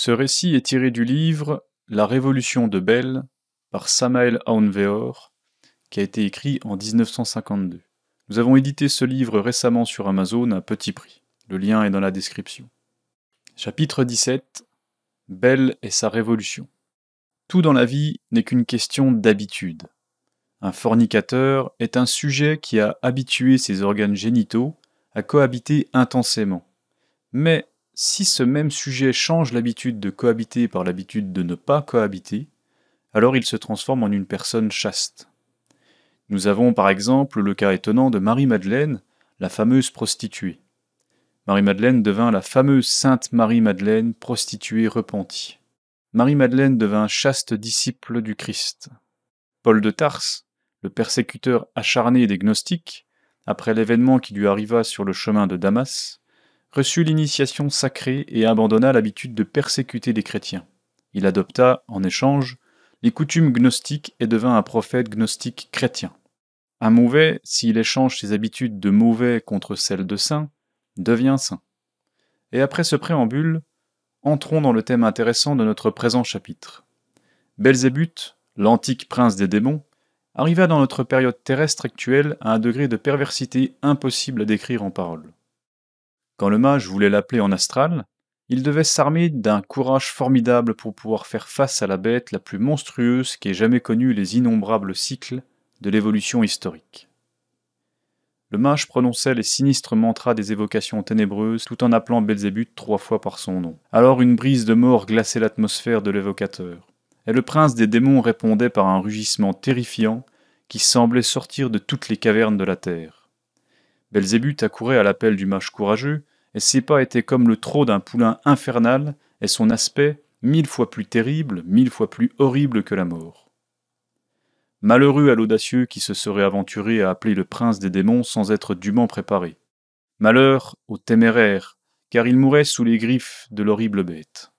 Ce récit est tiré du livre La Révolution de Belle par Samael Aounveor, qui a été écrit en 1952. Nous avons édité ce livre récemment sur Amazon à petit prix. Le lien est dans la description. Chapitre 17 Belle et sa révolution. Tout dans la vie n'est qu'une question d'habitude. Un fornicateur est un sujet qui a habitué ses organes génitaux à cohabiter intensément. Mais si ce même sujet change l'habitude de cohabiter par l'habitude de ne pas cohabiter, alors il se transforme en une personne chaste. Nous avons par exemple le cas étonnant de Marie-Madeleine, la fameuse prostituée. Marie-Madeleine devint la fameuse Sainte Marie-Madeleine, prostituée repentie. Marie-Madeleine devint chaste disciple du Christ. Paul de Tarse, le persécuteur acharné des gnostiques, après l'événement qui lui arriva sur le chemin de Damas, reçut l'initiation sacrée et abandonna l'habitude de persécuter les chrétiens. Il adopta, en échange, les coutumes gnostiques et devint un prophète gnostique chrétien. Un mauvais, s'il échange ses habitudes de mauvais contre celles de saint, devient saint. Et après ce préambule, entrons dans le thème intéressant de notre présent chapitre. Belzébuth, l'antique prince des démons, arriva dans notre période terrestre actuelle à un degré de perversité impossible à décrire en paroles. Quand le mage voulait l'appeler en astral, il devait s'armer d'un courage formidable pour pouvoir faire face à la bête la plus monstrueuse qui ait jamais connu les innombrables cycles de l'évolution historique. Le mage prononçait les sinistres mantras des évocations ténébreuses tout en appelant Belzébuth trois fois par son nom. Alors une brise de mort glaçait l'atmosphère de l'évocateur, et le prince des démons répondait par un rugissement terrifiant qui semblait sortir de toutes les cavernes de la terre. Belzébuth accourait à l'appel du mage courageux, et ses pas étaient comme le trot d'un poulain infernal, et son aspect mille fois plus terrible, mille fois plus horrible que la mort. Malheureux à l'audacieux qui se serait aventuré à appeler le prince des démons sans être dûment préparé. Malheur au téméraire, car il mourait sous les griffes de l'horrible bête.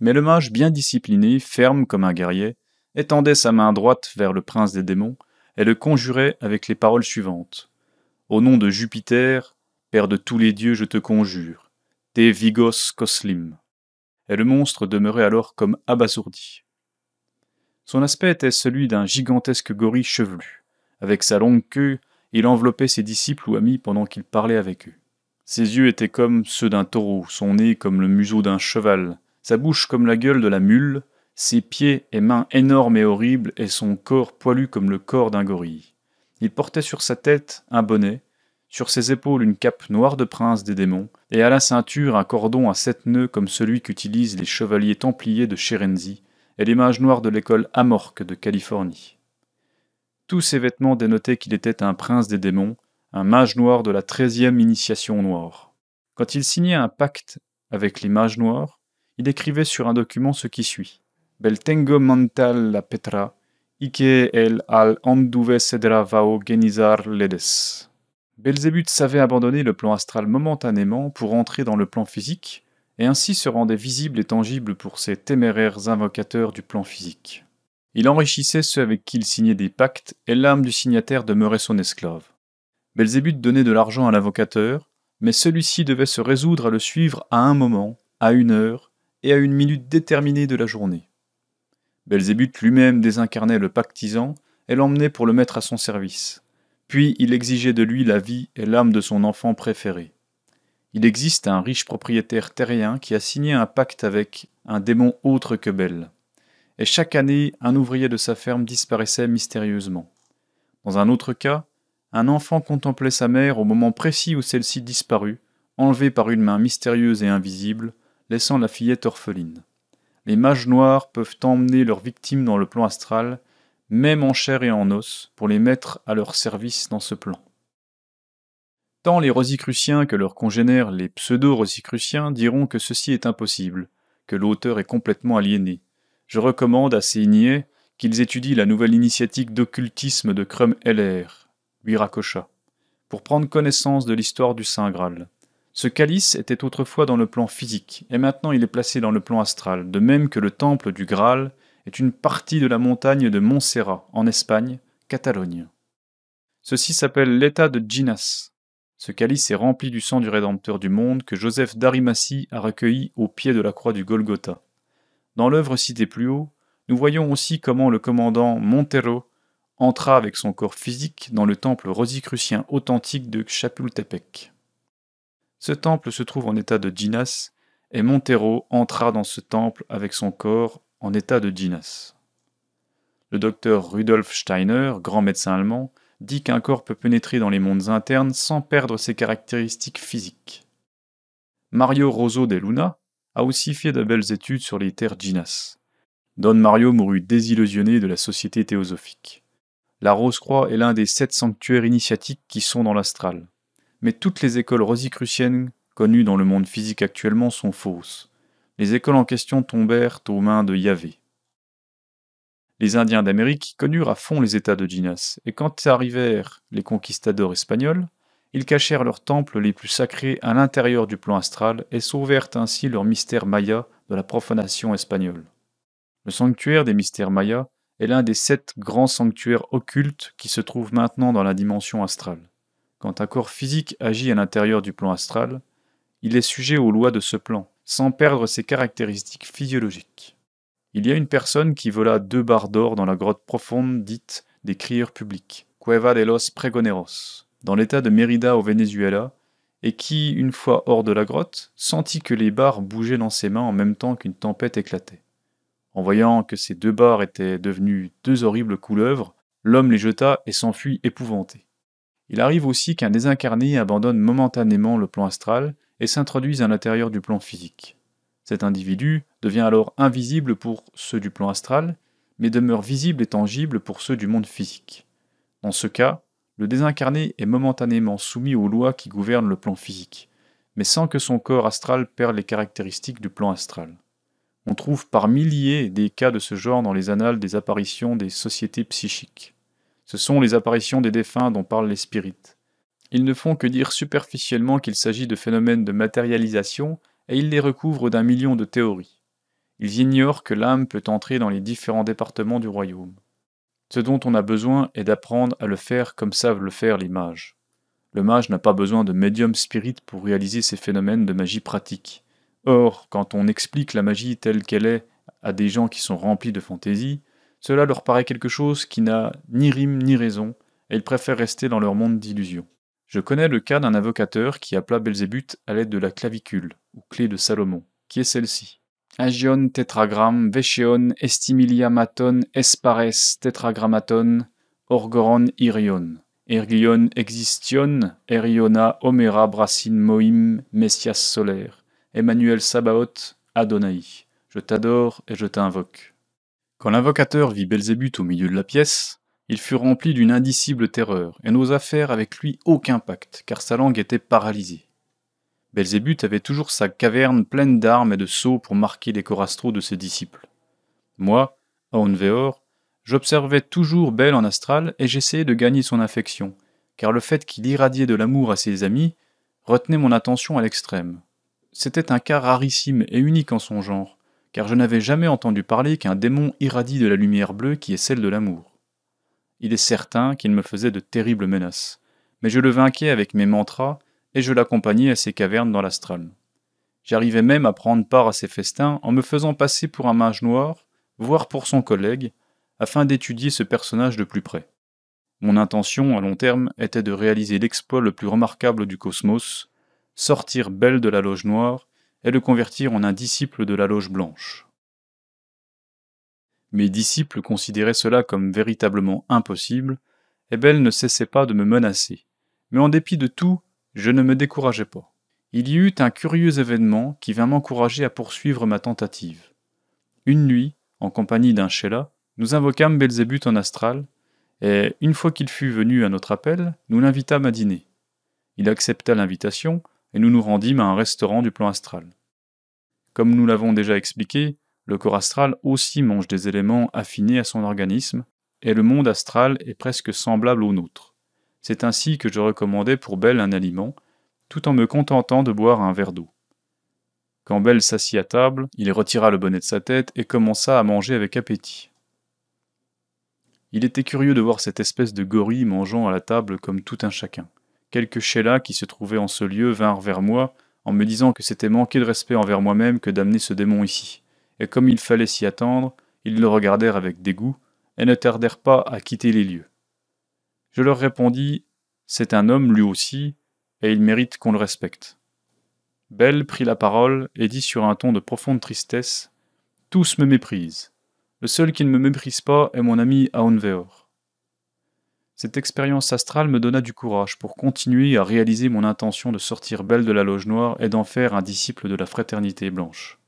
Mais le mage bien discipliné, ferme comme un guerrier, étendait sa main droite vers le prince des démons et le conjurait avec les paroles suivantes. Au nom de Jupiter, Père de tous les dieux, je te conjure, Te vigos koslim. Et le monstre demeurait alors comme abasourdi. Son aspect était celui d'un gigantesque gorille chevelu. Avec sa longue queue, il enveloppait ses disciples ou amis pendant qu'il parlait avec eux. Ses yeux étaient comme ceux d'un taureau, son nez comme le museau d'un cheval, sa bouche comme la gueule de la mule, ses pieds et mains énormes et horribles, et son corps poilu comme le corps d'un gorille. Il portait sur sa tête un bonnet, sur ses épaules une cape noire de prince des démons, et à la ceinture un cordon à sept nœuds comme celui qu'utilisent les chevaliers templiers de Cherenzi et les mages noirs de l'école Amorque de Californie. Tous ces vêtements dénotaient qu'il était un prince des démons, un mage noir de la treizième initiation noire. Quand il signait un pacte avec les mages noirs, il écrivait sur un document ce qui suit. Beltengo mental la petra, ike el al anduve cedra vao genizar ledes. Belzébuth savait abandonner le plan astral momentanément pour entrer dans le plan physique, et ainsi se rendait visible et tangible pour ces téméraires invocateurs du plan physique. Il enrichissait ceux avec qui il signait des pactes, et l'âme du signataire demeurait son esclave. Belzébuth donnait de l'argent à l'invocateur, mais celui-ci devait se résoudre à le suivre à un moment, à une heure, et à une minute déterminée de la journée. Belzébuth lui-même désincarnait le pactisant et l'emmenait pour le mettre à son service. Puis il exigeait de lui la vie et l'âme de son enfant préféré. Il existe un riche propriétaire terrien qui a signé un pacte avec un démon autre que Belle. Et chaque année, un ouvrier de sa ferme disparaissait mystérieusement. Dans un autre cas, un enfant contemplait sa mère au moment précis où celle-ci disparut, enlevée par une main mystérieuse et invisible, laissant la fillette orpheline les mages noirs peuvent emmener leurs victimes dans le plan astral, même en chair et en os, pour les mettre à leur service dans ce plan. Tant les rosicruciens que leurs congénères, les pseudo-rosicruciens, diront que ceci est impossible, que l'auteur est complètement aliéné. Je recommande à ces niais qu'ils étudient la nouvelle initiatique d'occultisme de Crum Heller, Viracocha, pour prendre connaissance de l'histoire du Saint Graal. Ce calice était autrefois dans le plan physique, et maintenant il est placé dans le plan astral, de même que le temple du Graal est une partie de la montagne de Montserrat, en Espagne, Catalogne. Ceci s'appelle l'état de Ginas. Ce calice est rempli du sang du Rédempteur du monde que Joseph d'Arimathie a recueilli au pied de la croix du Golgotha. Dans l'œuvre citée plus haut, nous voyons aussi comment le commandant Montero entra avec son corps physique dans le temple rosicrucien authentique de Chapultepec. Ce temple se trouve en état de Ginas, et Montero entra dans ce temple avec son corps en état de Ginas. Le docteur Rudolf Steiner, grand médecin allemand, dit qu'un corps peut pénétrer dans les mondes internes sans perdre ses caractéristiques physiques. Mario Rosso de Luna a aussi fait de belles études sur les terres Ginas. Don Mario mourut désillusionné de la société théosophique. La Rose-Croix est l'un des sept sanctuaires initiatiques qui sont dans l'astral. Mais toutes les écoles rosicruciennes connues dans le monde physique actuellement sont fausses. Les écoles en question tombèrent aux mains de Yahvé. Les Indiens d'Amérique connurent à fond les états de Ginas, et quand arrivèrent les conquistadors espagnols, ils cachèrent leurs temples les plus sacrés à l'intérieur du plan astral et sauvèrent ainsi leur mystère maya de la profanation espagnole. Le sanctuaire des mystères mayas est l'un des sept grands sanctuaires occultes qui se trouvent maintenant dans la dimension astrale. Quand un corps physique agit à l'intérieur du plan astral, il est sujet aux lois de ce plan, sans perdre ses caractéristiques physiologiques. Il y a une personne qui vola deux barres d'or dans la grotte profonde dite des crieurs publics, Cueva de los Pregoneros, dans l'état de Mérida au Venezuela, et qui, une fois hors de la grotte, sentit que les barres bougeaient dans ses mains en même temps qu'une tempête éclatait. En voyant que ces deux barres étaient devenues deux horribles couleuvres, l'homme les jeta et s'enfuit épouvanté. Il arrive aussi qu'un désincarné abandonne momentanément le plan astral et s'introduise à l'intérieur du plan physique. Cet individu devient alors invisible pour ceux du plan astral, mais demeure visible et tangible pour ceux du monde physique. Dans ce cas, le désincarné est momentanément soumis aux lois qui gouvernent le plan physique, mais sans que son corps astral perde les caractéristiques du plan astral. On trouve par milliers des cas de ce genre dans les annales des apparitions des sociétés psychiques. Ce sont les apparitions des défunts dont parlent les spirites. Ils ne font que dire superficiellement qu'il s'agit de phénomènes de matérialisation et ils les recouvrent d'un million de théories. Ils ignorent que l'âme peut entrer dans les différents départements du royaume. Ce dont on a besoin est d'apprendre à le faire comme savent le faire les mages. Le mage n'a pas besoin de médium spirit pour réaliser ces phénomènes de magie pratique. Or, quand on explique la magie telle qu'elle est à des gens qui sont remplis de fantaisie, cela leur paraît quelque chose qui n'a ni rime ni raison, et ils préfèrent rester dans leur monde d'illusions. Je connais le cas d'un invocateur qui appela Belzébuth à l'aide de la clavicule, ou clé de Salomon, qui est celle-ci. Agion tetragramme, vesheon, estimiliamaton, espares tetragrammaton, orgoron irion. Erglion existion, eriona omera bracin moim, messias solaire. Emmanuel Sabaoth, Adonai. Je t'adore et je t'invoque. Quand l'invocateur vit Belzébuth au milieu de la pièce, il fut rempli d'une indicible terreur, et n'osa faire avec lui aucun pacte, car sa langue était paralysée. Belzébuth avait toujours sa caverne pleine d'armes et de sceaux pour marquer les corastraux de ses disciples. Moi, à Onveor, j'observais toujours Bel en astral et j'essayais de gagner son affection, car le fait qu'il irradiait de l'amour à ses amis retenait mon attention à l'extrême. C'était un cas rarissime et unique en son genre, car je n'avais jamais entendu parler qu'un démon irradie de la lumière bleue qui est celle de l'amour il est certain qu'il me faisait de terribles menaces. Mais je le vainquais avec mes mantras, et je l'accompagnais à ses cavernes dans l'astral. J'arrivais même à prendre part à ses festins en me faisant passer pour un mage noir, voire pour son collègue, afin d'étudier ce personnage de plus près. Mon intention, à long terme, était de réaliser l'exploit le plus remarquable du cosmos, sortir Belle de la loge noire et le convertir en un disciple de la loge blanche. Mes disciples considéraient cela comme véritablement impossible, et Belle ne cessait pas de me menacer. Mais en dépit de tout, je ne me décourageais pas. Il y eut un curieux événement qui vint m'encourager à poursuivre ma tentative. Une nuit, en compagnie d'un Sheila, nous invoquâmes Belzébuth en astral, et une fois qu'il fut venu à notre appel, nous l'invitâmes à dîner. Il accepta l'invitation, et nous nous rendîmes à un restaurant du plan astral. Comme nous l'avons déjà expliqué, le corps astral aussi mange des éléments affinés à son organisme, et le monde astral est presque semblable au nôtre. C'est ainsi que je recommandais pour Belle un aliment, tout en me contentant de boire un verre d'eau. Quand Belle s'assit à table, il retira le bonnet de sa tête et commença à manger avec appétit. Il était curieux de voir cette espèce de gorille mangeant à la table comme tout un chacun, quelques chélats qui se trouvaient en ce lieu vinrent vers moi en me disant que c'était manquer de respect envers moi-même que d'amener ce démon ici. Et comme il fallait s'y attendre, ils le regardèrent avec dégoût et ne tardèrent pas à quitter les lieux. Je leur répondis C'est un homme lui aussi, et il mérite qu'on le respecte. Belle prit la parole et dit sur un ton de profonde tristesse Tous me méprisent. Le seul qui ne me méprise pas est mon ami Aonveor. Cette expérience astrale me donna du courage pour continuer à réaliser mon intention de sortir Belle de la loge noire et d'en faire un disciple de la fraternité blanche.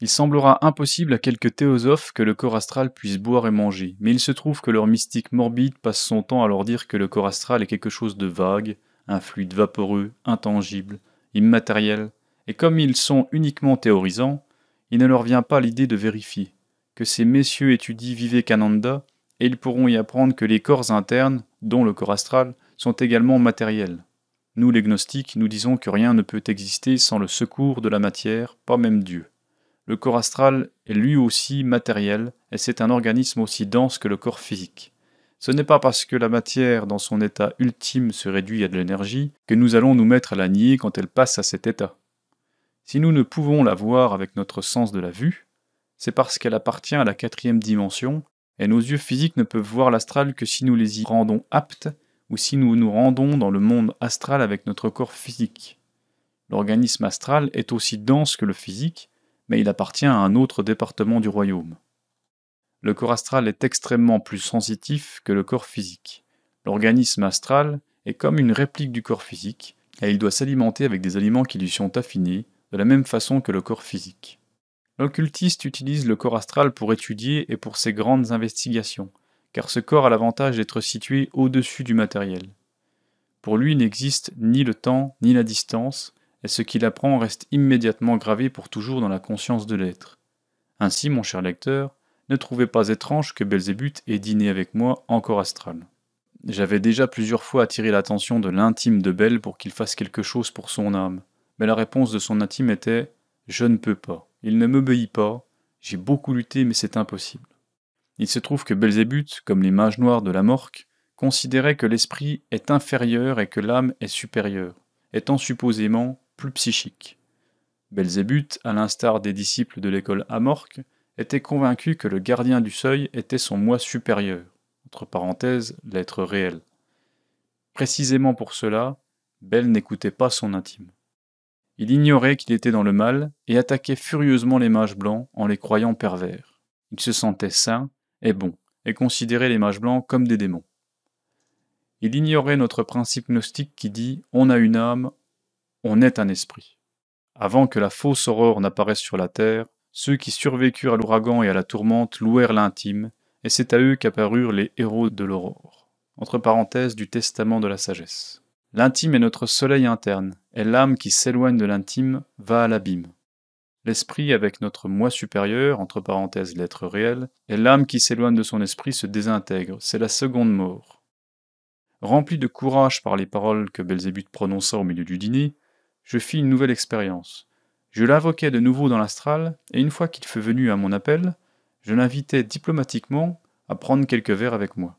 Il semblera impossible à quelques théosophes que le corps astral puisse boire et manger, mais il se trouve que leur mystique morbide passe son temps à leur dire que le corps astral est quelque chose de vague, un fluide vaporeux, intangible, immatériel, et comme ils sont uniquement théorisants, il ne leur vient pas l'idée de vérifier, que ces messieurs étudient Vivekananda et ils pourront y apprendre que les corps internes, dont le corps astral, sont également matériels. Nous, les gnostiques, nous disons que rien ne peut exister sans le secours de la matière, pas même Dieu. Le corps astral est lui aussi matériel, et c'est un organisme aussi dense que le corps physique. Ce n'est pas parce que la matière, dans son état ultime, se réduit à de l'énergie, que nous allons nous mettre à la nier quand elle passe à cet état. Si nous ne pouvons la voir avec notre sens de la vue, c'est parce qu'elle appartient à la quatrième dimension et nos yeux physiques ne peuvent voir l'astral que si nous les y rendons aptes ou si nous nous rendons dans le monde astral avec notre corps physique. L'organisme astral est aussi dense que le physique, mais il appartient à un autre département du royaume. Le corps astral est extrêmement plus sensitif que le corps physique. L'organisme astral est comme une réplique du corps physique, et il doit s'alimenter avec des aliments qui lui sont affinés, de la même façon que le corps physique. L'occultiste utilise le corps astral pour étudier et pour ses grandes investigations, car ce corps a l'avantage d'être situé au-dessus du matériel. Pour lui n'existe ni le temps ni la distance, et ce qu'il apprend reste immédiatement gravé pour toujours dans la conscience de l'être. Ainsi, mon cher lecteur, ne trouvez pas étrange que Belzébuth ait dîné avec moi en corps astral. J'avais déjà plusieurs fois attiré l'attention de l'intime de Belle pour qu'il fasse quelque chose pour son âme, mais la réponse de son intime était Je ne peux pas. Il ne m'obéit pas, j'ai beaucoup lutté mais c'est impossible. Il se trouve que Belzébuth, comme les mages noirs de la Morque, considérait que l'esprit est inférieur et que l'âme est supérieure, étant supposément plus psychique. Belzébuth, à l'instar des disciples de l'école Amorque, était convaincu que le gardien du seuil était son moi supérieur, entre parenthèses, l'être réel. Précisément pour cela, Belle n'écoutait pas son intime. Il ignorait qu'il était dans le mal et attaquait furieusement les mages blancs en les croyant pervers. Il se sentait saint et bon et considérait les mages blancs comme des démons. Il ignorait notre principe gnostique qui dit on a une âme, on est un esprit. Avant que la fausse aurore n'apparaisse sur la terre, ceux qui survécurent à l'ouragan et à la tourmente louèrent l'intime, et c'est à eux qu'apparurent les héros de l'aurore. Entre parenthèses du testament de la sagesse. L'intime est notre soleil interne, et l'âme qui s'éloigne de l'intime va à l'abîme. L'esprit avec notre moi supérieur, entre parenthèses l'être réel, et l'âme qui s'éloigne de son esprit se désintègre, c'est la seconde mort. Rempli de courage par les paroles que Belzébuth prononça au milieu du dîner, je fis une nouvelle expérience. Je l'invoquai de nouveau dans l'astral, et une fois qu'il fut venu à mon appel, je l'invitai diplomatiquement à prendre quelques verres avec moi.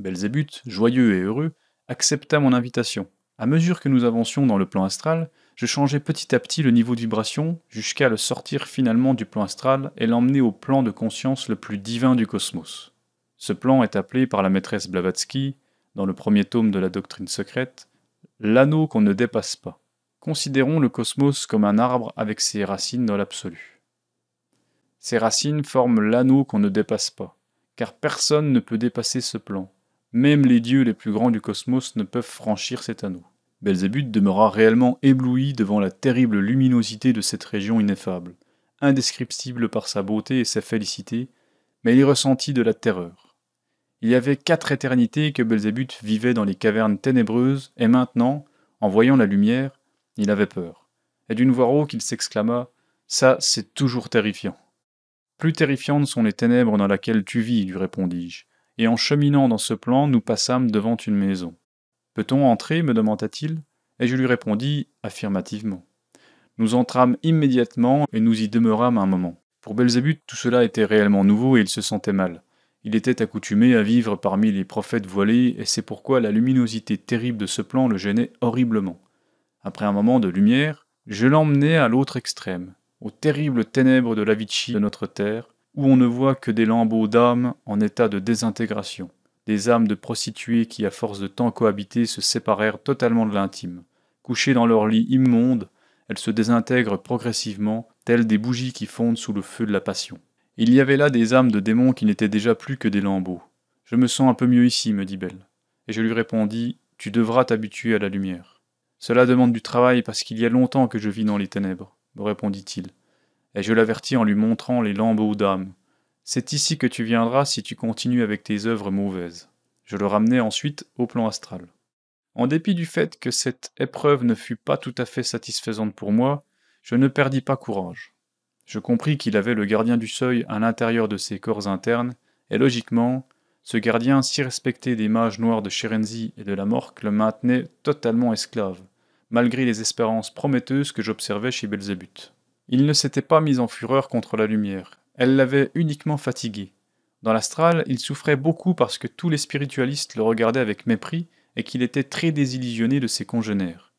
Belzébuth, joyeux et heureux, accepta mon invitation. À mesure que nous avancions dans le plan astral, je changeais petit à petit le niveau de vibration jusqu'à le sortir finalement du plan astral et l'emmener au plan de conscience le plus divin du cosmos. Ce plan est appelé par la maîtresse Blavatsky, dans le premier tome de la doctrine secrète, l'anneau qu'on ne dépasse pas. Considérons le cosmos comme un arbre avec ses racines dans l'absolu. Ces racines forment l'anneau qu'on ne dépasse pas, car personne ne peut dépasser ce plan. Même les dieux les plus grands du cosmos ne peuvent franchir cet anneau. Belzébuth demeura réellement ébloui devant la terrible luminosité de cette région ineffable, indescriptible par sa beauté et sa félicité, mais il ressentit de la terreur. Il y avait quatre éternités que Belzébuth vivait dans les cavernes ténébreuses, et maintenant, en voyant la lumière, il avait peur. Et d'une voix rauque, il s'exclama Ça, c'est toujours terrifiant. Plus terrifiantes sont les ténèbres dans lesquelles tu vis, lui répondis-je et en cheminant dans ce plan, nous passâmes devant une maison. Peut-on entrer me demanda-t-il, et je lui répondis affirmativement. Nous entrâmes immédiatement et nous y demeurâmes un moment. Pour Belzébuth, tout cela était réellement nouveau et il se sentait mal. Il était accoutumé à vivre parmi les prophètes voilés, et c'est pourquoi la luminosité terrible de ce plan le gênait horriblement. Après un moment de lumière, je l'emmenai à l'autre extrême, aux terribles ténèbres de la Vichy de notre terre, où on ne voit que des lambeaux d'âmes en état de désintégration, des âmes de prostituées qui, à force de temps cohabité, se séparèrent totalement de l'intime. Couchées dans leur lit immonde, elles se désintègrent progressivement, telles des bougies qui fondent sous le feu de la passion. Il y avait là des âmes de démons qui n'étaient déjà plus que des lambeaux. Je me sens un peu mieux ici, me dit Belle. Et je lui répondis Tu devras t'habituer à la lumière. Cela demande du travail parce qu'il y a longtemps que je vis dans les ténèbres, me répondit-il. Et je l'avertis en lui montrant les lambeaux d'âme. C'est ici que tu viendras si tu continues avec tes œuvres mauvaises. Je le ramenai ensuite au plan astral. En dépit du fait que cette épreuve ne fut pas tout à fait satisfaisante pour moi, je ne perdis pas courage. Je compris qu'il avait le gardien du seuil à l'intérieur de ses corps internes, et logiquement, ce gardien si respecté des mages noirs de Cherenzi et de la Morque le maintenait totalement esclave, malgré les espérances prometteuses que j'observais chez Belzébuth. Il ne s'était pas mis en fureur contre la lumière, elle l'avait uniquement fatigué. Dans l'astral, il souffrait beaucoup parce que tous les spiritualistes le regardaient avec mépris et qu'il était très désillusionné de ses congénères.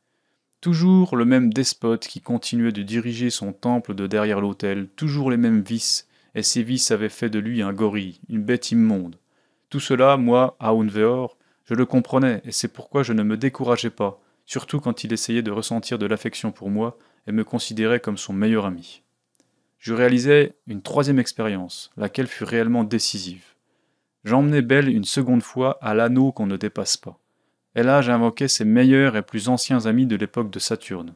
Toujours le même despote qui continuait de diriger son temple de derrière l'autel, toujours les mêmes vices, et ces vices avaient fait de lui un gorille, une bête immonde. Tout cela, moi, à Unveor, je le comprenais, et c'est pourquoi je ne me décourageais pas, surtout quand il essayait de ressentir de l'affection pour moi et me considérait comme son meilleur ami. Je réalisais une troisième expérience, laquelle fut réellement décisive. J'emmenai Belle une seconde fois à l'anneau qu'on ne dépasse pas et là j'invoquais ses meilleurs et plus anciens amis de l'époque de Saturne.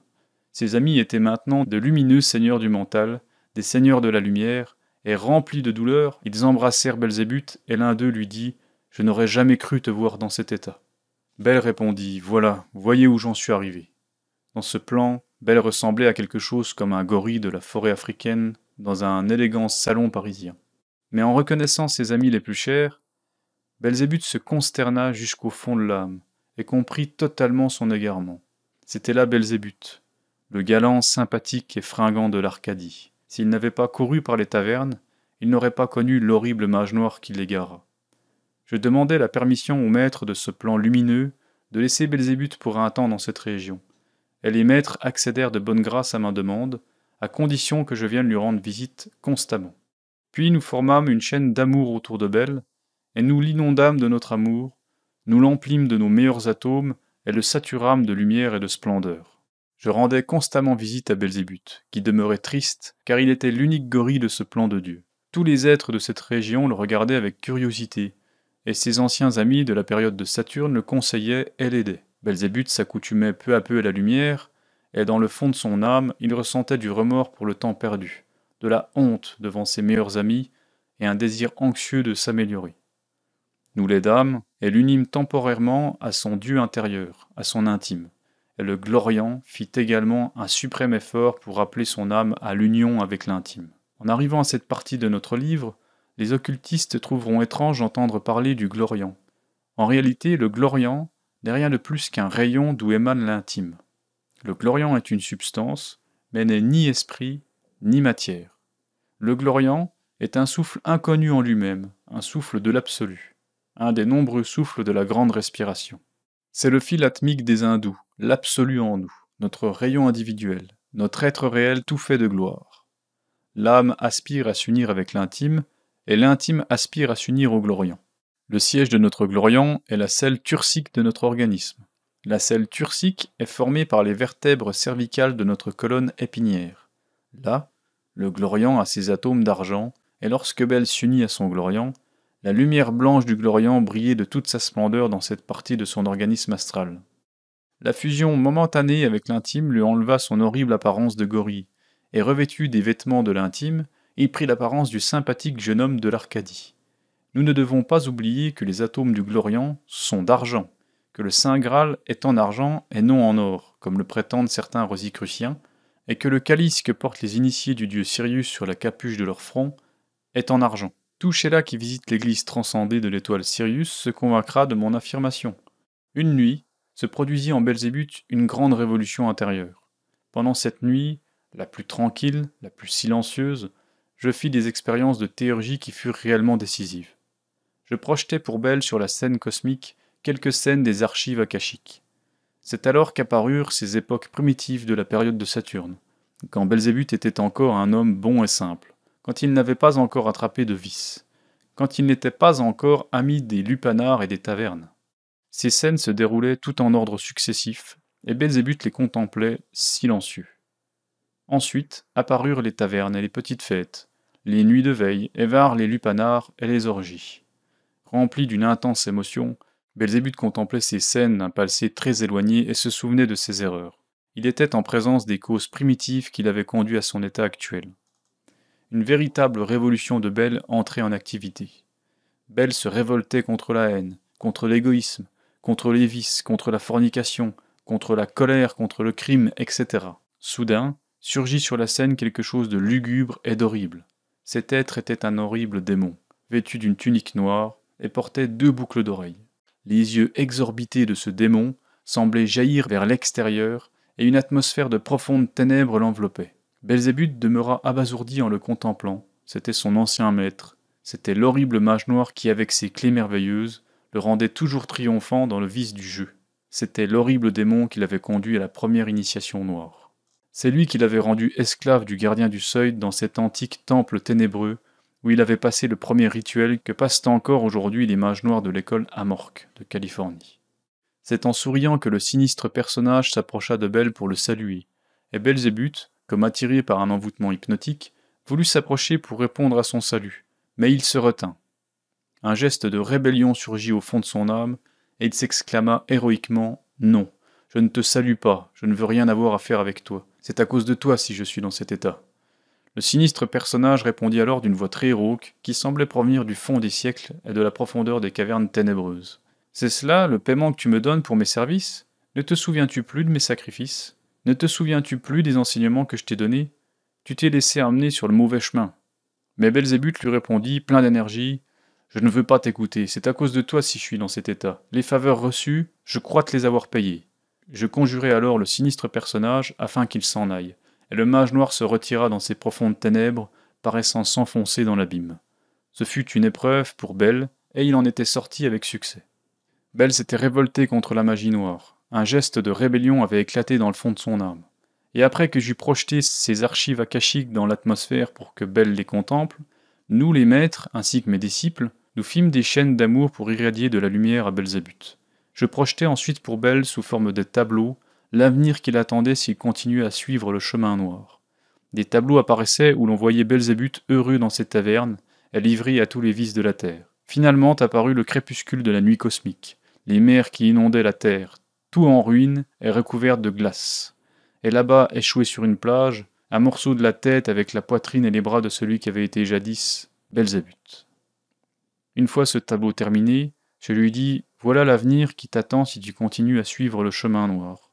Ces amis étaient maintenant de lumineux seigneurs du mental, des seigneurs de la lumière, et remplis de douleur, ils embrassèrent Belzébuth, et l'un d'eux lui dit Je n'aurais jamais cru te voir dans cet état. Belle répondit Voilà, voyez où j'en suis arrivé. Dans ce plan, Belle ressemblait à quelque chose comme un gorille de la forêt africaine dans un élégant salon parisien. Mais en reconnaissant ses amis les plus chers, Belzébuth se consterna jusqu'au fond de l'âme et comprit totalement son égarement. C'était là Belzébuth, le galant sympathique et fringant de l'Arcadie. S'il n'avait pas couru par les tavernes, il n'aurait pas connu l'horrible mage noir qui l'égara. Je demandai la permission au maître de ce plan lumineux de laisser Belzébuth pour un temps dans cette région, et les maîtres accédèrent de bonne grâce à ma demande, à condition que je vienne lui rendre visite constamment. Puis nous formâmes une chaîne d'amour autour de Belle, et nous l'inondâmes de notre amour, nous l'emplîmes de nos meilleurs atomes et le saturâmes de lumière et de splendeur. Je rendais constamment visite à Belzébuth, qui demeurait triste, car il était l'unique gorille de ce plan de Dieu. Tous les êtres de cette région le regardaient avec curiosité, et ses anciens amis de la période de Saturne le conseillaient et l'aidaient. Belzébuth s'accoutumait peu à peu à la lumière, et dans le fond de son âme, il ressentait du remords pour le temps perdu, de la honte devant ses meilleurs amis, et un désir anxieux de s'améliorer. Nous l'aidâmes, et l'unîmes temporairement à son Dieu intérieur, à son intime. Et le gloriant fit également un suprême effort pour rappeler son âme à l'union avec l'intime. En arrivant à cette partie de notre livre, les occultistes trouveront étrange d'entendre parler du gloriant. En réalité, le gloriant n'est rien de plus qu'un rayon d'où émane l'intime. Le gloriant est une substance, mais n'est ni esprit, ni matière. Le gloriant est un souffle inconnu en lui-même, un souffle de l'absolu un des nombreux souffles de la grande respiration. C'est le fil atmique des hindous, l'absolu en nous, notre rayon individuel, notre être réel tout fait de gloire. L'âme aspire à s'unir avec l'intime, et l'intime aspire à s'unir au gloriant. Le siège de notre gloriant est la selle turcique de notre organisme. La selle turcique est formée par les vertèbres cervicales de notre colonne épinière. Là, le gloriant a ses atomes d'argent, et lorsque Belle s'unit à son gloriant, la lumière blanche du gloriant brillait de toute sa splendeur dans cette partie de son organisme astral. La fusion momentanée avec l'intime lui enleva son horrible apparence de gorille, et revêtu des vêtements de l'intime, il prit l'apparence du sympathique jeune homme de l'Arcadie. Nous ne devons pas oublier que les atomes du gloriant sont d'argent, que le Saint Graal est en argent et non en or, comme le prétendent certains rosicruciens, et que le calice que portent les initiés du dieu Sirius sur la capuche de leur front est en argent. Tout Sheila qui visite l'église transcendée de l'étoile Sirius se convaincra de mon affirmation. Une nuit, se produisit en Belzébuth une grande révolution intérieure. Pendant cette nuit, la plus tranquille, la plus silencieuse, je fis des expériences de théurgie qui furent réellement décisives. Je projetais pour Belle sur la scène cosmique quelques scènes des archives akashiques. C'est alors qu'apparurent ces époques primitives de la période de Saturne, quand Belzébuth était encore un homme bon et simple, quand il n'avait pas encore attrapé de vice, quand il n'était pas encore ami des lupanards et des tavernes. Ces scènes se déroulaient tout en ordre successif, et Belzébuth les contemplait silencieux. Ensuite apparurent les tavernes et les petites fêtes, les nuits de veille, et vinrent les lupanards et les orgies. Rempli d'une intense émotion, Belzébuth contemplait ces scènes d'un passé très éloigné et se souvenait de ses erreurs. Il était en présence des causes primitives qui l'avaient conduit à son état actuel. Une véritable révolution de Belle entrait en activité. Belle se révoltait contre la haine, contre l'égoïsme, contre les vices, contre la fornication, contre la colère, contre le crime, etc. Soudain, surgit sur la scène quelque chose de lugubre et d'horrible. Cet être était un horrible démon, vêtu d'une tunique noire, et portait deux boucles d'oreilles. Les yeux exorbités de ce démon semblaient jaillir vers l'extérieur, et une atmosphère de profondes ténèbres l'enveloppait. Belzébuth demeura abasourdi en le contemplant. C'était son ancien maître. C'était l'horrible mage noir qui, avec ses clés merveilleuses, le rendait toujours triomphant dans le vice du jeu. C'était l'horrible démon qui l'avait conduit à la première initiation noire. C'est lui qui l'avait rendu esclave du gardien du seuil dans cet antique temple ténébreux où il avait passé le premier rituel que passent encore aujourd'hui les mages noirs de l'école Amorque de Californie. C'est en souriant que le sinistre personnage s'approcha de Belle pour le saluer, et Belzébuth, comme attiré par un envoûtement hypnotique, voulut s'approcher pour répondre à son salut, mais il se retint. Un geste de rébellion surgit au fond de son âme, et il s'exclama héroïquement Non, je ne te salue pas, je ne veux rien avoir à faire avec toi. C'est à cause de toi si je suis dans cet état. Le sinistre personnage répondit alors d'une voix très rauque, qui semblait provenir du fond des siècles et de la profondeur des cavernes ténébreuses. C'est cela le paiement que tu me donnes pour mes services? Ne te souviens-tu plus de mes sacrifices? Ne te souviens-tu plus des enseignements que je t'ai donnés? Tu t'es laissé emmener sur le mauvais chemin. Mais Belzébuth lui répondit, plein d'énergie Je ne veux pas t'écouter, c'est à cause de toi si je suis dans cet état. Les faveurs reçues, je crois te les avoir payées. Je conjurai alors le sinistre personnage afin qu'il s'en aille et le mage noir se retira dans ses profondes ténèbres, paraissant s'enfoncer dans l'abîme. Ce fut une épreuve pour Belle, et il en était sorti avec succès. Belle s'était révoltée contre la magie noire. Un geste de rébellion avait éclaté dans le fond de son âme. Et après que j'eus projeté ses archives akashiques dans l'atmosphère pour que Belle les contemple, nous les maîtres, ainsi que mes disciples, nous fîmes des chaînes d'amour pour irradier de la lumière à Belzébuth. Je projetai ensuite pour Belle, sous forme de tableaux, l'avenir qu'il attendait s'il continuait à suivre le chemin noir. Des tableaux apparaissaient où l'on voyait Belzébuth heureux dans ses tavernes, et livré à tous les vices de la terre. Finalement apparut le crépuscule de la nuit cosmique, les mers qui inondaient la terre, tout en ruine et recouvert de glace. Et là-bas, échoué sur une plage, un morceau de la tête avec la poitrine et les bras de celui qui avait été jadis Belzébuth. Une fois ce tableau terminé, je lui dis Voilà l'avenir qui t'attend si tu continues à suivre le chemin noir.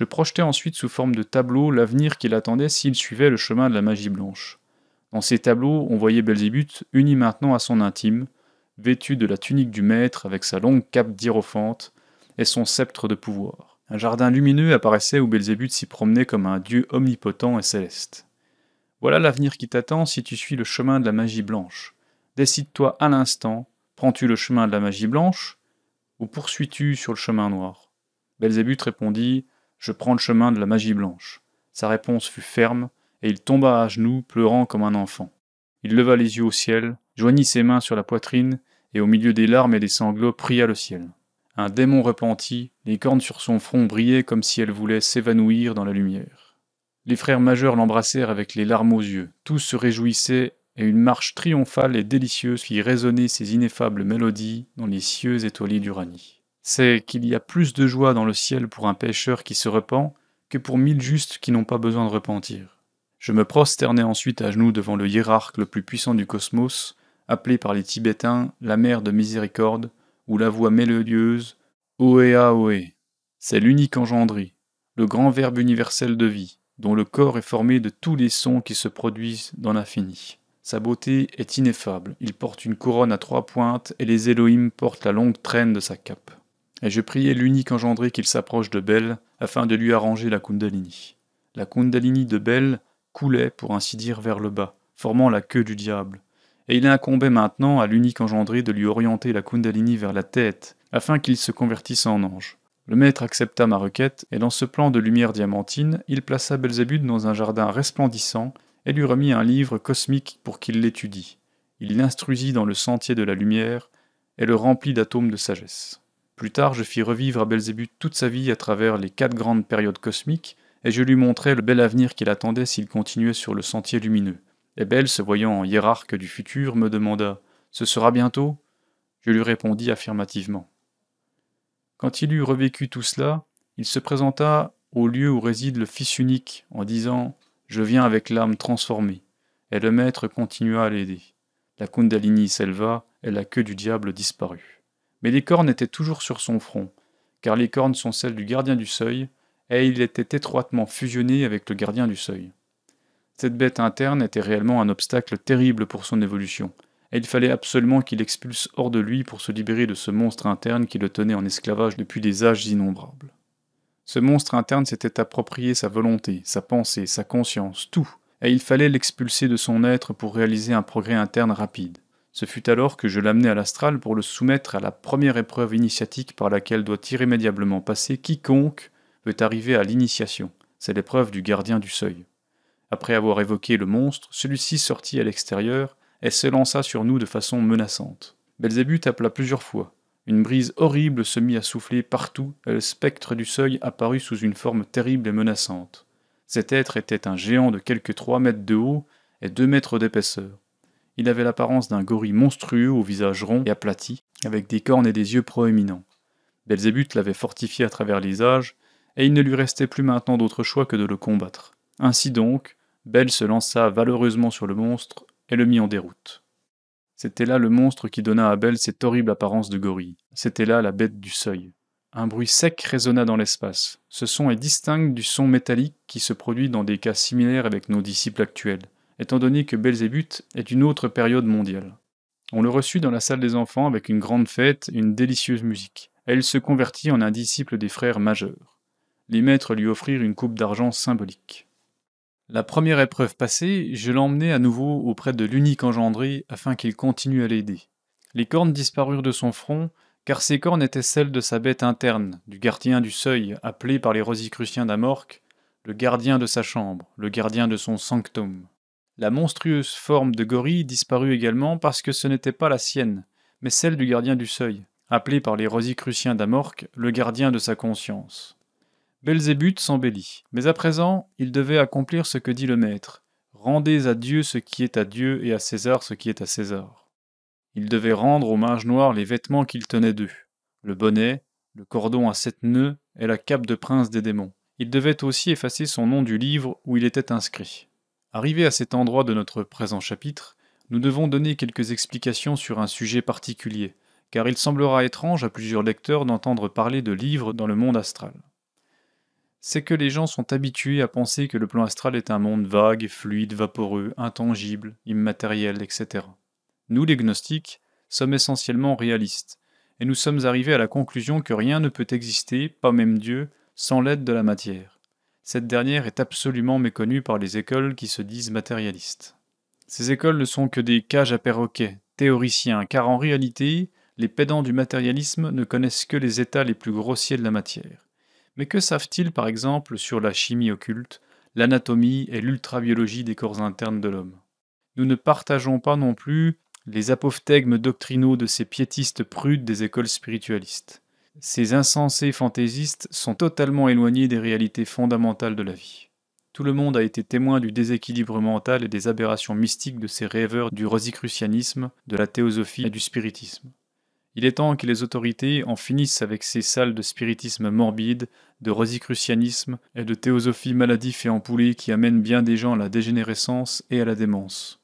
Je projetais ensuite sous forme de tableau l'avenir qu'il attendait s'il suivait le chemin de la magie blanche. Dans ces tableaux, on voyait Belzébuth uni maintenant à son intime, vêtu de la tunique du maître avec sa longue cape d'hiérophante et son sceptre de pouvoir. Un jardin lumineux apparaissait où Belzébuth s'y promenait comme un dieu omnipotent et céleste. Voilà l'avenir qui t'attend si tu suis le chemin de la magie blanche. Décide-toi à l'instant, prends-tu le chemin de la magie blanche ou poursuis-tu sur le chemin noir? Belzébuth répondit je prends le chemin de la magie blanche. Sa réponse fut ferme, et il tomba à genoux, pleurant comme un enfant. Il leva les yeux au ciel, joignit ses mains sur la poitrine, et au milieu des larmes et des sanglots pria le ciel. Un démon repentit, les cornes sur son front brillaient comme si elles voulaient s'évanouir dans la lumière. Les frères majeurs l'embrassèrent avec les larmes aux yeux, tous se réjouissaient, et une marche triomphale et délicieuse fit résonner ces ineffables mélodies dans les cieux étoilés d'Uranie c'est qu'il y a plus de joie dans le ciel pour un pécheur qui se repent que pour mille justes qui n'ont pas besoin de repentir. Je me prosternai ensuite à genoux devant le hiérarque le plus puissant du cosmos, appelé par les Tibétains la mère de miséricorde, ou la voix mélodieuse Oéa Oé. C'est l'unique engendré, le grand Verbe universel de vie, dont le corps est formé de tous les sons qui se produisent dans l'infini. Sa beauté est ineffable, il porte une couronne à trois pointes et les Elohim portent la longue traîne de sa cape et je priai l'unique engendré qu'il s'approche de Belle afin de lui arranger la Kundalini. La Kundalini de Belle coulait, pour ainsi dire, vers le bas, formant la queue du diable, et il incombait maintenant à l'unique engendré de lui orienter la Kundalini vers la tête, afin qu'il se convertisse en ange. Le maître accepta ma requête, et dans ce plan de lumière diamantine, il plaça Belzébuth dans un jardin resplendissant, et lui remit un livre cosmique pour qu'il l'étudie. Il l'instruisit dans le sentier de la lumière, et le remplit d'atomes de sagesse. Plus tard, je fis revivre à Belzébuth toute sa vie à travers les quatre grandes périodes cosmiques, et je lui montrai le bel avenir qu'il attendait s'il continuait sur le sentier lumineux. Et Belle, se voyant hiérarque du futur, me demanda Ce sera bientôt? Je lui répondis affirmativement. Quand il eut revécu tout cela, il se présenta au lieu où réside le Fils unique, en disant Je viens avec l'âme transformée. Et le maître continua à l'aider. La Kundalini s'éleva, et la queue du diable disparut. Mais les cornes étaient toujours sur son front, car les cornes sont celles du gardien du seuil, et il était étroitement fusionné avec le gardien du seuil. Cette bête interne était réellement un obstacle terrible pour son évolution, et il fallait absolument qu'il expulse hors de lui pour se libérer de ce monstre interne qui le tenait en esclavage depuis des âges innombrables. Ce monstre interne s'était approprié sa volonté, sa pensée, sa conscience, tout, et il fallait l'expulser de son être pour réaliser un progrès interne rapide. Ce fut alors que je l'amenai à l'astral pour le soumettre à la première épreuve initiatique par laquelle doit irrémédiablement passer quiconque veut arriver à l'initiation. C'est l'épreuve du gardien du seuil. Après avoir évoqué le monstre, celui-ci sortit à l'extérieur et s'élança sur nous de façon menaçante. Belzébuth appela plusieurs fois. Une brise horrible se mit à souffler partout, et le spectre du seuil apparut sous une forme terrible et menaçante. Cet être était un géant de quelques trois mètres de haut et deux mètres d'épaisseur. Il avait l'apparence d'un gorille monstrueux au visage rond et aplati, avec des cornes et des yeux proéminents. Belzébuth l'avait fortifié à travers les âges, et il ne lui restait plus maintenant d'autre choix que de le combattre. Ainsi donc, Belle se lança valeureusement sur le monstre et le mit en déroute. C'était là le monstre qui donna à Belle cette horrible apparence de gorille. C'était là la bête du seuil. Un bruit sec résonna dans l'espace. Ce son est distinct du son métallique qui se produit dans des cas similaires avec nos disciples actuels, étant donné que Belzébuth est une autre période mondiale. On le reçut dans la salle des enfants avec une grande fête et une délicieuse musique, il se convertit en un disciple des frères majeurs. Les maîtres lui offrirent une coupe d'argent symbolique. La première épreuve passée, je l'emmenai à nouveau auprès de l'unique engendré afin qu'il continue à l'aider. Les cornes disparurent de son front, car ces cornes étaient celles de sa bête interne, du gardien du seuil, appelé par les Rosicruciens d'Amorque le gardien de sa chambre, le gardien de son sanctum. La monstrueuse forme de gorille disparut également parce que ce n'était pas la sienne, mais celle du gardien du seuil, appelé par les Rosicruciens d'Amorque le gardien de sa conscience. Belzébuth s'embellit. Mais à présent, il devait accomplir ce que dit le Maître. Rendez à Dieu ce qui est à Dieu et à César ce qui est à César. Il devait rendre aux mages noirs les vêtements qu'il tenait d'eux, le bonnet, le cordon à sept nœuds et la cape de prince des démons. Il devait aussi effacer son nom du livre où il était inscrit. Arrivé à cet endroit de notre présent chapitre, nous devons donner quelques explications sur un sujet particulier, car il semblera étrange à plusieurs lecteurs d'entendre parler de livres dans le monde astral c'est que les gens sont habitués à penser que le plan astral est un monde vague, fluide, vaporeux, intangible, immatériel, etc. Nous, les gnostiques, sommes essentiellement réalistes, et nous sommes arrivés à la conclusion que rien ne peut exister, pas même Dieu, sans l'aide de la matière. Cette dernière est absolument méconnue par les écoles qui se disent matérialistes. Ces écoles ne sont que des cages à perroquets, théoriciens, car en réalité, les pédants du matérialisme ne connaissent que les états les plus grossiers de la matière. Mais que savent-ils par exemple sur la chimie occulte, l'anatomie et l'ultrabiologie des corps internes de l'homme? Nous ne partageons pas non plus les apophthegmes doctrinaux de ces piétistes prudes des écoles spiritualistes. Ces insensés fantaisistes sont totalement éloignés des réalités fondamentales de la vie. Tout le monde a été témoin du déséquilibre mental et des aberrations mystiques de ces rêveurs du rosicrucianisme, de la théosophie et du spiritisme. Il est temps que les autorités en finissent avec ces salles de spiritisme morbide, de rosicrucianisme et de théosophie maladif et empoulée qui amènent bien des gens à la dégénérescence et à la démence.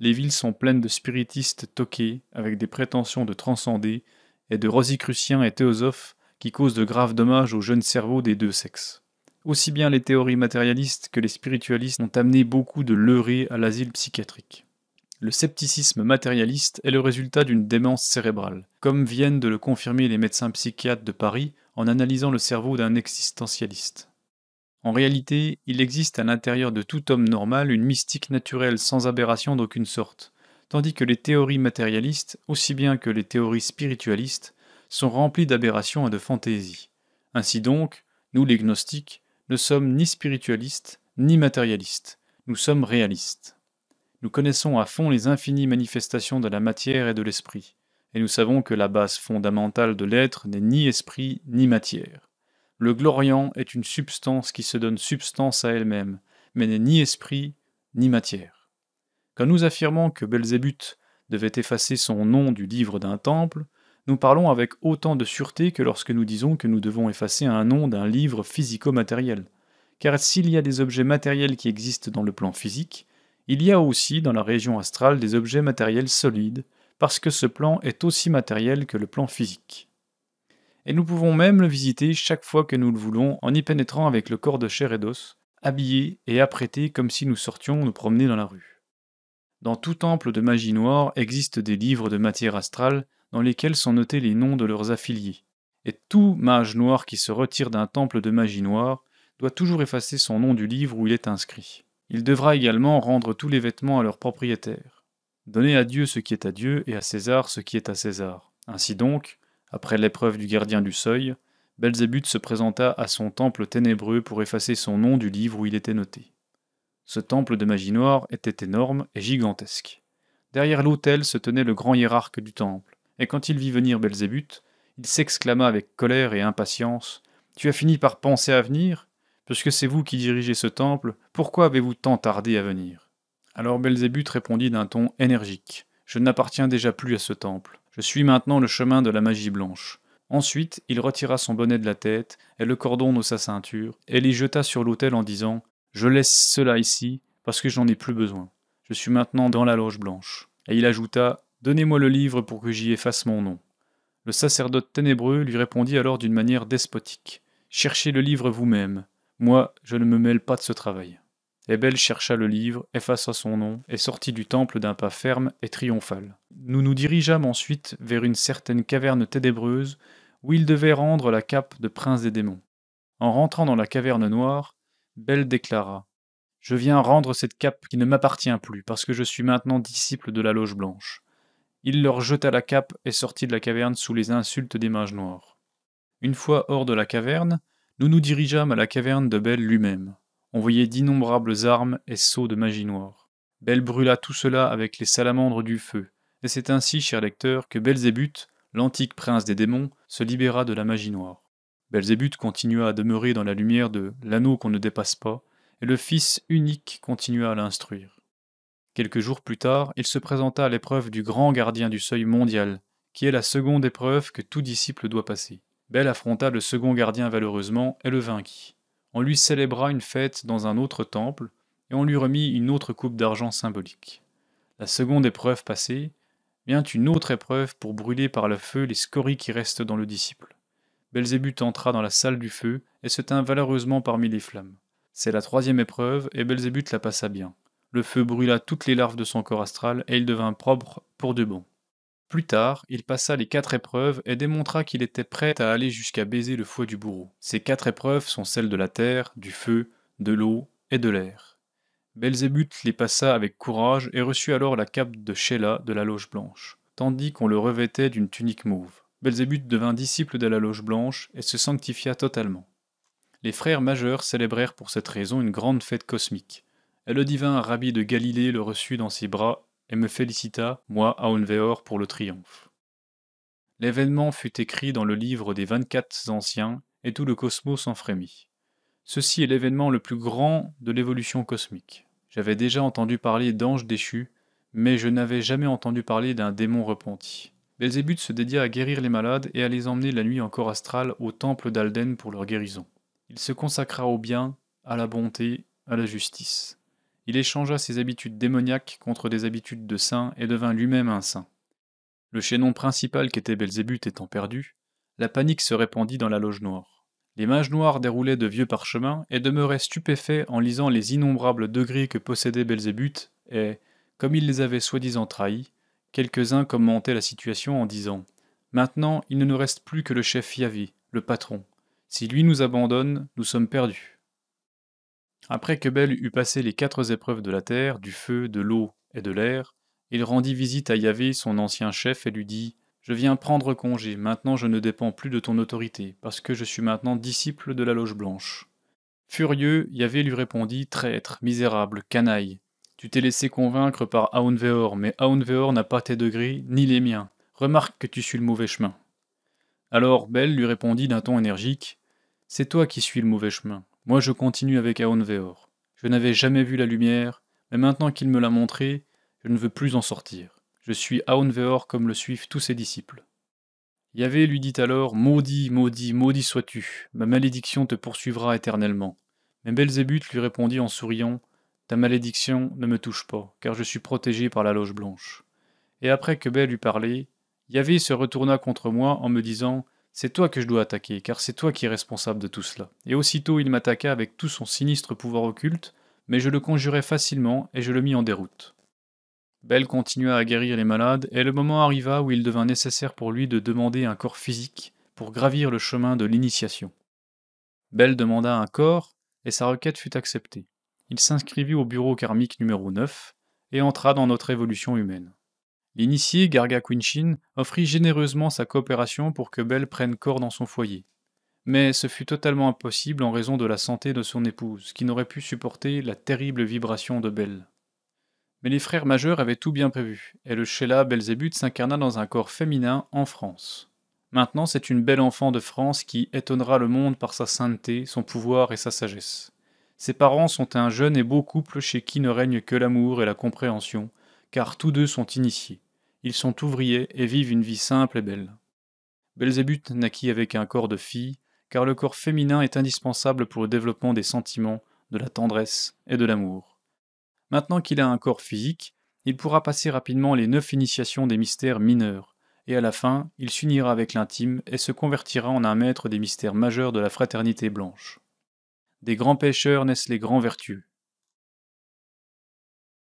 Les villes sont pleines de spiritistes toqués, avec des prétentions de transcender, et de rosicruciens et théosophes qui causent de graves dommages aux jeunes cerveaux des deux sexes. Aussi bien les théories matérialistes que les spiritualistes ont amené beaucoup de leurrés à l'asile psychiatrique. Le scepticisme matérialiste est le résultat d'une démence cérébrale, comme viennent de le confirmer les médecins psychiatres de Paris en analysant le cerveau d'un existentialiste. En réalité, il existe à l'intérieur de tout homme normal une mystique naturelle sans aberration d'aucune sorte, tandis que les théories matérialistes, aussi bien que les théories spiritualistes, sont remplies d'aberrations et de fantaisies. Ainsi donc, nous les gnostiques, ne sommes ni spiritualistes, ni matérialistes, nous sommes réalistes. Nous connaissons à fond les infinies manifestations de la matière et de l'esprit, et nous savons que la base fondamentale de l'être n'est ni esprit ni matière. Le gloriant est une substance qui se donne substance à elle-même, mais n'est ni esprit ni matière. Quand nous affirmons que Belzébuth devait effacer son nom du livre d'un temple, nous parlons avec autant de sûreté que lorsque nous disons que nous devons effacer un nom d'un livre physico-matériel. Car s'il y a des objets matériels qui existent dans le plan physique, il y a aussi dans la région astrale des objets matériels solides, parce que ce plan est aussi matériel que le plan physique. Et nous pouvons même le visiter chaque fois que nous le voulons en y pénétrant avec le corps de chair et d'os, habillés et apprêtés comme si nous sortions nous promener dans la rue. Dans tout temple de magie noire existent des livres de matière astrale dans lesquels sont notés les noms de leurs affiliés, et tout mage noir qui se retire d'un temple de magie noire doit toujours effacer son nom du livre où il est inscrit. Il devra également rendre tous les vêtements à leur propriétaire. Donner à Dieu ce qui est à Dieu et à César ce qui est à César. Ainsi donc, après l'épreuve du gardien du seuil, Belzébuth se présenta à son temple ténébreux pour effacer son nom du livre où il était noté. Ce temple de magie noire était énorme et gigantesque. Derrière l'autel se tenait le grand hiérarque du temple, et quand il vit venir Belzébuth, il s'exclama avec colère et impatience Tu as fini par penser à venir? Puisque c'est vous qui dirigez ce temple, pourquoi avez-vous tant tardé à venir? Alors Belzébuth répondit d'un ton énergique Je n'appartiens déjà plus à ce temple. Je suis maintenant le chemin de la magie blanche. Ensuite, il retira son bonnet de la tête et le cordon de sa ceinture, et l'y jeta sur l'autel en disant Je laisse cela ici, parce que j'en ai plus besoin. Je suis maintenant dans la loge blanche. Et il ajouta Donnez-moi le livre pour que j'y efface mon nom. Le sacerdote ténébreux lui répondit alors d'une manière despotique. Cherchez le livre vous-même. Moi, je ne me mêle pas de ce travail. Ebel chercha le livre, effaça son nom, et sortit du temple d'un pas ferme et triomphal. Nous nous dirigeâmes ensuite vers une certaine caverne ténébreuse où il devait rendre la cape de prince des démons. En rentrant dans la caverne noire, Belle déclara Je viens rendre cette cape qui ne m'appartient plus, parce que je suis maintenant disciple de la loge blanche. Il leur jeta la cape et sortit de la caverne sous les insultes des mages noirs. Une fois hors de la caverne, nous nous dirigeâmes à la caverne de Belle lui-même. On voyait d'innombrables armes et sceaux de magie noire. Belle brûla tout cela avec les salamandres du feu, et c'est ainsi, cher lecteur, que Belzébuth, l'antique prince des démons, se libéra de la magie noire. Belzébuth continua à demeurer dans la lumière de l'anneau qu'on ne dépasse pas, et le Fils unique continua à l'instruire. Quelques jours plus tard, il se présenta à l'épreuve du grand gardien du seuil mondial, qui est la seconde épreuve que tout disciple doit passer. Belle affronta le second gardien valeureusement et le vainquit. On lui célébra une fête dans un autre temple, et on lui remit une autre coupe d'argent symbolique. La seconde épreuve passée, vient une autre épreuve pour brûler par le feu les scories qui restent dans le disciple. Belzébuth entra dans la salle du feu et se tint valeureusement parmi les flammes. C'est la troisième épreuve, et Belzébuth la passa bien. Le feu brûla toutes les larves de son corps astral et il devint propre pour de bon. Plus tard, il passa les quatre épreuves et démontra qu'il était prêt à aller jusqu'à baiser le foie du bourreau. Ces quatre épreuves sont celles de la terre, du feu, de l'eau et de l'air. Belzébuth les passa avec courage et reçut alors la cape de Sheila de la Loge Blanche, tandis qu'on le revêtait d'une tunique mauve. Belzébuth devint disciple de la Loge Blanche et se sanctifia totalement. Les frères majeurs célébrèrent pour cette raison une grande fête cosmique et le divin rabbi de Galilée le reçut dans ses bras et me félicita, moi, Aunveor, pour le triomphe. L'événement fut écrit dans le livre des vingt-quatre anciens, et tout le cosmos en frémit. Ceci est l'événement le plus grand de l'évolution cosmique. J'avais déjà entendu parler d'anges déchus, mais je n'avais jamais entendu parler d'un démon repenti. Belzébuth se dédia à guérir les malades et à les emmener la nuit en corps astral au temple d'Alden pour leur guérison. Il se consacra au bien, à la bonté, à la justice il échangea ses habitudes démoniaques contre des habitudes de saint et devint lui-même un saint. Le chaînon principal qu'était Belzébuth étant perdu, la panique se répandit dans la loge noire. Les mages noirs déroulaient de vieux parchemins et demeuraient stupéfaits en lisant les innombrables degrés que possédait Belzébuth et, comme ils les avaient soi-disant trahis, quelques-uns commentaient la situation en disant Maintenant, il ne nous reste plus que le chef Yavé, le patron. Si lui nous abandonne, nous sommes perdus. Après que Belle eut passé les quatre épreuves de la terre, du feu, de l'eau et de l'air, Il rendit visite à Yahvé, son ancien chef, et lui dit Je viens prendre congé, maintenant je ne dépends plus de ton autorité, parce que je suis maintenant disciple de la loge blanche. Furieux, Yahvé lui répondit Traître, misérable, canaille. Tu t'es laissé convaincre par Aounveor, mais Aounveor n'a pas tes degrés, ni les miens. Remarque que tu suis le mauvais chemin. Alors Belle lui répondit d'un ton énergique C'est toi qui suis le mauvais chemin. Moi je continue avec Aounveor. Je n'avais jamais vu la lumière, mais maintenant qu'il me l'a montré, je ne veux plus en sortir. Je suis Aounveor comme le suivent tous ses disciples. Yahvé lui dit alors Maudit, maudit, maudit sois-tu, ma malédiction te poursuivra éternellement. Mais Belzébuth lui répondit en souriant ta malédiction ne me touche pas, car je suis protégé par la loge blanche. Et après que Bel eut parlé, Yahvé se retourna contre moi en me disant C'est toi que je dois attaquer, car c'est toi qui es responsable de tout cela. Et aussitôt il m'attaqua avec tout son sinistre pouvoir occulte, mais je le conjurai facilement et je le mis en déroute. Bel continua à guérir les malades, et le moment arriva où il devint nécessaire pour lui de demander un corps physique pour gravir le chemin de l'initiation. Bel demanda un corps, et sa requête fut acceptée il s'inscrivit au bureau karmique numéro 9 et entra dans notre évolution humaine. L'initié, Garga Quinchin, offrit généreusement sa coopération pour que Belle prenne corps dans son foyer. Mais ce fut totalement impossible en raison de la santé de son épouse, qui n'aurait pu supporter la terrible vibration de Belle. Mais les frères majeurs avaient tout bien prévu, et le Sheila Belzébuth s'incarna dans un corps féminin en France. Maintenant, c'est une belle enfant de France qui étonnera le monde par sa sainteté, son pouvoir et sa sagesse. Ses parents sont un jeune et beau couple chez qui ne règne que l'amour et la compréhension, car tous deux sont initiés. Ils sont ouvriers et vivent une vie simple et belle. Belzébuth naquit avec un corps de fille, car le corps féminin est indispensable pour le développement des sentiments, de la tendresse et de l'amour. Maintenant qu'il a un corps physique, il pourra passer rapidement les neuf initiations des mystères mineurs, et à la fin, il s'unira avec l'intime et se convertira en un maître des mystères majeurs de la fraternité blanche. Des grands pêcheurs naissent les grands vertueux.